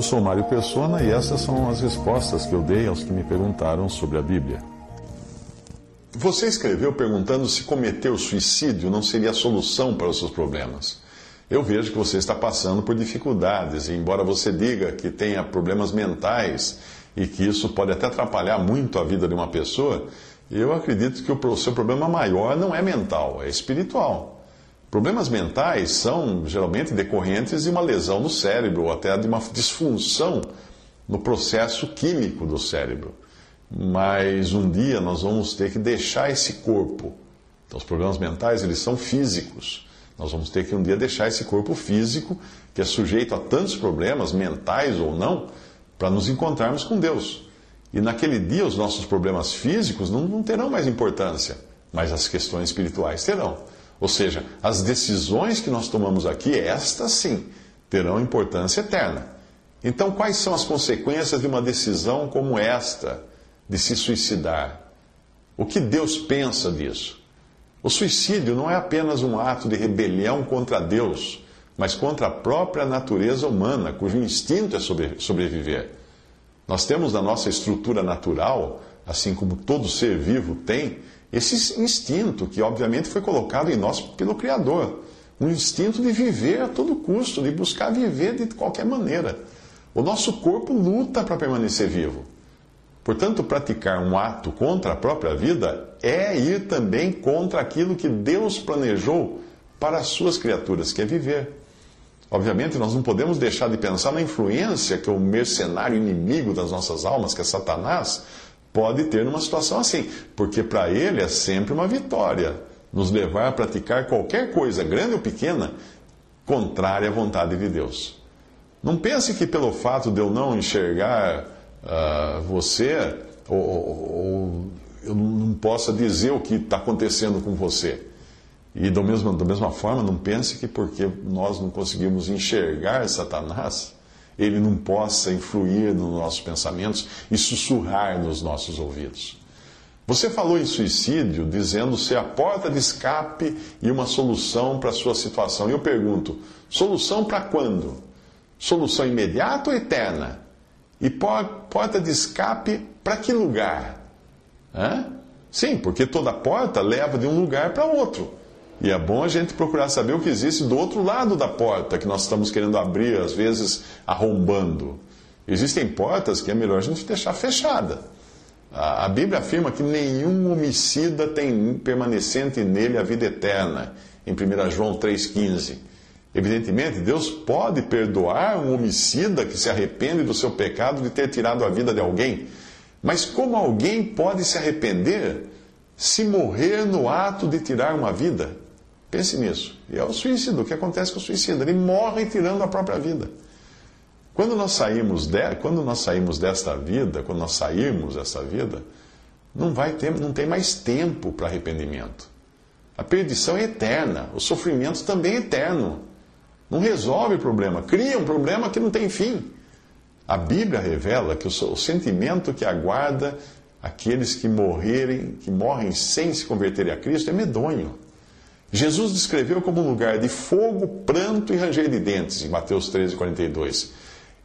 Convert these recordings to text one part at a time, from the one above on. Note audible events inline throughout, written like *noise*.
Eu sou Mário Persona e essas são as respostas que eu dei aos que me perguntaram sobre a Bíblia. Você escreveu perguntando se cometer o suicídio não seria a solução para os seus problemas. Eu vejo que você está passando por dificuldades, e embora você diga que tenha problemas mentais e que isso pode até atrapalhar muito a vida de uma pessoa, eu acredito que o seu problema maior não é mental, é espiritual. Problemas mentais são geralmente decorrentes de uma lesão no cérebro ou até de uma disfunção no processo químico do cérebro. Mas um dia nós vamos ter que deixar esse corpo. Então, os problemas mentais, eles são físicos. Nós vamos ter que um dia deixar esse corpo físico, que é sujeito a tantos problemas, mentais ou não, para nos encontrarmos com Deus. E naquele dia os nossos problemas físicos não, não terão mais importância, mas as questões espirituais terão. Ou seja, as decisões que nós tomamos aqui, estas sim, terão importância eterna. Então, quais são as consequências de uma decisão como esta, de se suicidar? O que Deus pensa disso? O suicídio não é apenas um ato de rebelião contra Deus, mas contra a própria natureza humana, cujo instinto é sobreviver. Nós temos na nossa estrutura natural, assim como todo ser vivo tem, esse instinto que, obviamente, foi colocado em nós pelo Criador. Um instinto de viver a todo custo, de buscar viver de qualquer maneira. O nosso corpo luta para permanecer vivo. Portanto, praticar um ato contra a própria vida é ir também contra aquilo que Deus planejou para as suas criaturas, que é viver. Obviamente, nós não podemos deixar de pensar na influência que o mercenário inimigo das nossas almas, que é Satanás, pode ter numa situação assim, porque para ele é sempre uma vitória nos levar a praticar qualquer coisa, grande ou pequena, contrária à vontade de Deus. Não pense que pelo fato de eu não enxergar uh, você, ou, ou, eu não possa dizer o que está acontecendo com você. E do mesmo, da mesma forma, não pense que porque nós não conseguimos enxergar Satanás, ele não possa influir nos nossos pensamentos e sussurrar nos nossos ouvidos. Você falou em suicídio dizendo ser a porta de escape e uma solução para a sua situação. E eu pergunto: solução para quando? Solução imediata ou eterna? E porta de escape para que lugar? Hã? Sim, porque toda porta leva de um lugar para outro. E é bom a gente procurar saber o que existe do outro lado da porta que nós estamos querendo abrir, às vezes arrombando. Existem portas que é melhor a gente deixar fechada. A, Bíblia afirma que nenhum homicida tem permanecente nele a vida eterna, em 1 João 3,15. Evidentemente, Deus pode perdoar um homicida que se arrepende do seu pecado de ter tirado a vida de alguém. Mas como alguém pode se arrepender se morrer no ato de tirar uma vida? Pense nisso. E é o suicídio. O que acontece com o suicida? Ele morre tirando a própria vida. Quando nós saímos, de, quando nós saímos desta vida, quando nós sairmos desta vida, não, vai ter, não tem mais tempo para arrependimento. A perdição é eterna, o sofrimento também é eterno. Não resolve o problema, cria um problema que não tem fim. A Bíblia revela que o sentimento que aguarda aqueles que morrerem, que morrem sem se converterem a Cristo, é medonho. Jesus descreveu como um lugar de fogo, pranto e ranger de dentes, em Mateus 13, 42.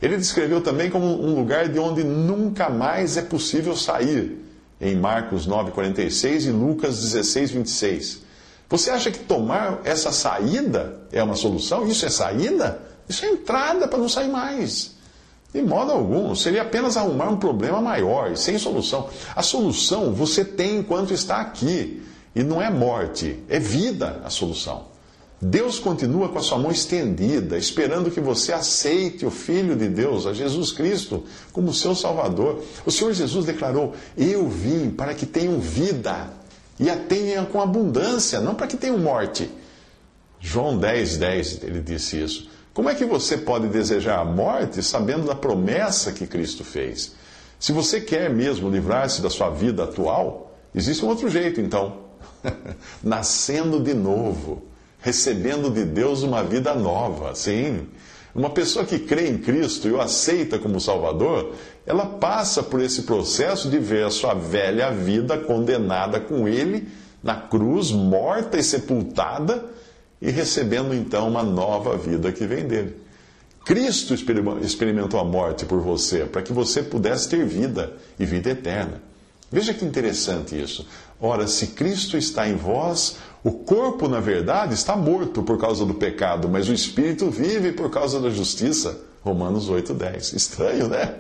Ele descreveu também como um lugar de onde nunca mais é possível sair, em Marcos 9, 46 e Lucas 16, 26. Você acha que tomar essa saída é uma solução? Isso é saída? Isso é entrada para não sair mais. De modo algum, seria apenas arrumar um problema maior sem solução. A solução você tem enquanto está aqui. E não é morte, é vida a solução. Deus continua com a sua mão estendida, esperando que você aceite o Filho de Deus, a Jesus Cristo, como seu Salvador. O Senhor Jesus declarou: Eu vim para que tenham vida e a tenham com abundância, não para que tenham morte. João 10, 10, ele disse isso. Como é que você pode desejar a morte sabendo da promessa que Cristo fez? Se você quer mesmo livrar-se da sua vida atual, existe um outro jeito, então. *laughs* Nascendo de novo, recebendo de Deus uma vida nova, sim. Uma pessoa que crê em Cristo e o aceita como Salvador, ela passa por esse processo de ver a sua velha vida condenada com Ele na cruz, morta e sepultada, e recebendo então uma nova vida que vem dele. Cristo experimentou a morte por você, para que você pudesse ter vida e vida eterna. Veja que interessante isso. Ora, se Cristo está em vós, o corpo, na verdade, está morto por causa do pecado, mas o espírito vive por causa da justiça. Romanos 8:10. Estranho, né?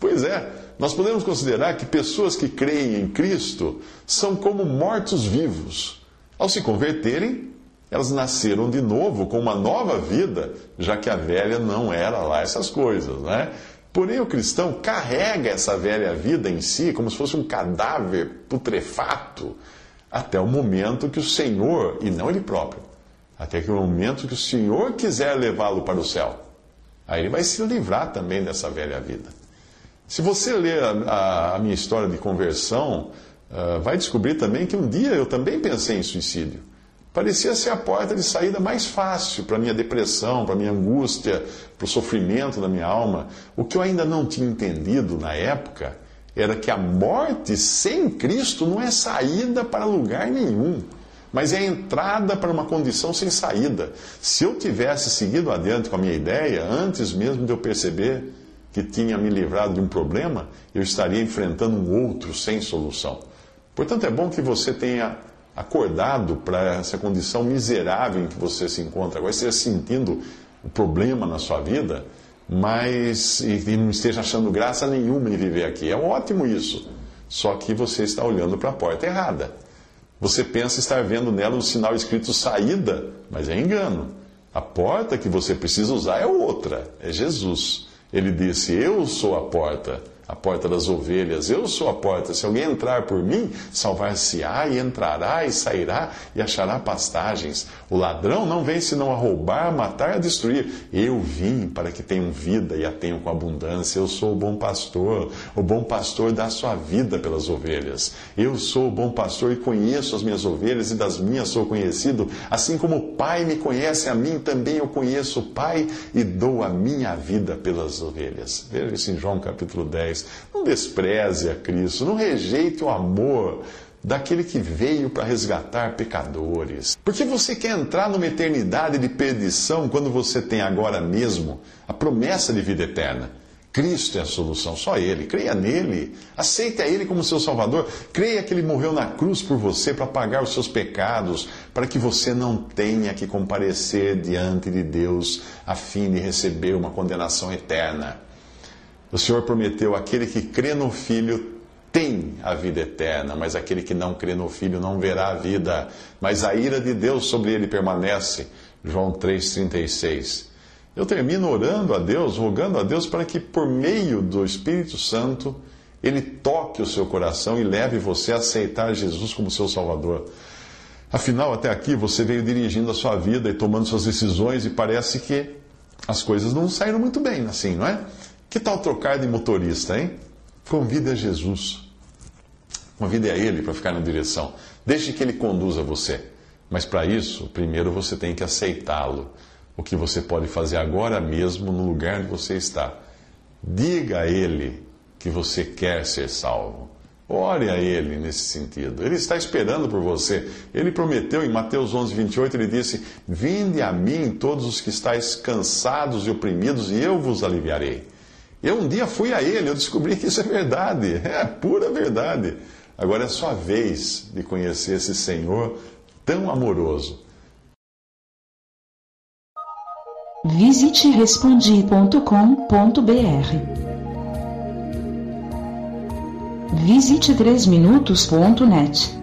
Pois é, nós podemos considerar que pessoas que creem em Cristo são como mortos-vivos. Ao se converterem, elas nasceram de novo com uma nova vida, já que a velha não era lá essas coisas, né? Porém, o cristão carrega essa velha vida em si como se fosse um cadáver putrefato até o momento que o Senhor, e não ele próprio, até que o momento que o Senhor quiser levá-lo para o céu. Aí ele vai se livrar também dessa velha vida. Se você ler a, a, a minha história de conversão, uh, vai descobrir também que um dia eu também pensei em suicídio. Parecia ser a porta de saída mais fácil para a minha depressão, para a minha angústia, para o sofrimento da minha alma. O que eu ainda não tinha entendido na época era que a morte sem Cristo não é saída para lugar nenhum, mas é entrada para uma condição sem saída. Se eu tivesse seguido adiante com a minha ideia, antes mesmo de eu perceber que tinha me livrado de um problema, eu estaria enfrentando um outro sem solução. Portanto, é bom que você tenha acordado para essa condição miserável em que você se encontra agora, esteja sentindo o problema na sua vida mas e, não esteja achando graça nenhuma em viver aqui. É ótimo isso. Só que você está olhando para a porta errada. Você pensa estar vendo nela um sinal escrito saída, mas é engano. A porta que você precisa usar é outra, é Jesus. Ele disse: Eu sou a porta a porta das ovelhas. Eu sou a porta. Se alguém entrar por mim, salvar-se-á e entrará e sairá e achará pastagens. O ladrão não vem senão a roubar, matar e destruir. Eu vim para que tenham vida e a tenham com abundância. Eu sou o bom pastor. O bom pastor dá sua vida pelas ovelhas. Eu sou o bom pastor e conheço as minhas ovelhas e das minhas sou conhecido. Assim como o Pai me conhece a mim, também eu conheço o Pai e dou a minha vida pelas ovelhas. Veja isso em João capítulo 10 não despreze a Cristo, não rejeite o amor daquele que veio para resgatar pecadores. Porque você quer entrar numa eternidade de perdição quando você tem agora mesmo a promessa de vida eterna. Cristo é a solução, só Ele. Creia nele, aceite a Ele como seu Salvador. Creia que Ele morreu na cruz por você para pagar os seus pecados, para que você não tenha que comparecer diante de Deus a fim de receber uma condenação eterna. O Senhor prometeu: aquele que crê no Filho tem a vida eterna, mas aquele que não crê no Filho não verá a vida, mas a ira de Deus sobre ele permanece. João 3,36. Eu termino orando a Deus, rogando a Deus para que, por meio do Espírito Santo, ele toque o seu coração e leve você a aceitar Jesus como seu Salvador. Afinal, até aqui você veio dirigindo a sua vida e tomando suas decisões e parece que as coisas não saíram muito bem assim, não é? Que tal trocar de motorista, hein? Convide a Jesus. Convide a Ele para ficar na direção. Deixe que Ele conduza você. Mas para isso, primeiro você tem que aceitá-lo. O que você pode fazer agora mesmo no lugar onde você está. Diga a Ele que você quer ser salvo. Ore a Ele nesse sentido. Ele está esperando por você. Ele prometeu em Mateus 11, 28, ele disse: Vinde a mim todos os que estáis cansados e oprimidos, e eu vos aliviarei. Eu um dia fui a ele, eu descobri que isso é verdade, *laughs* é pura verdade. Agora é sua vez de conhecer esse Senhor tão amoroso. Visite respondi.com.br. Visite 3minutos.net.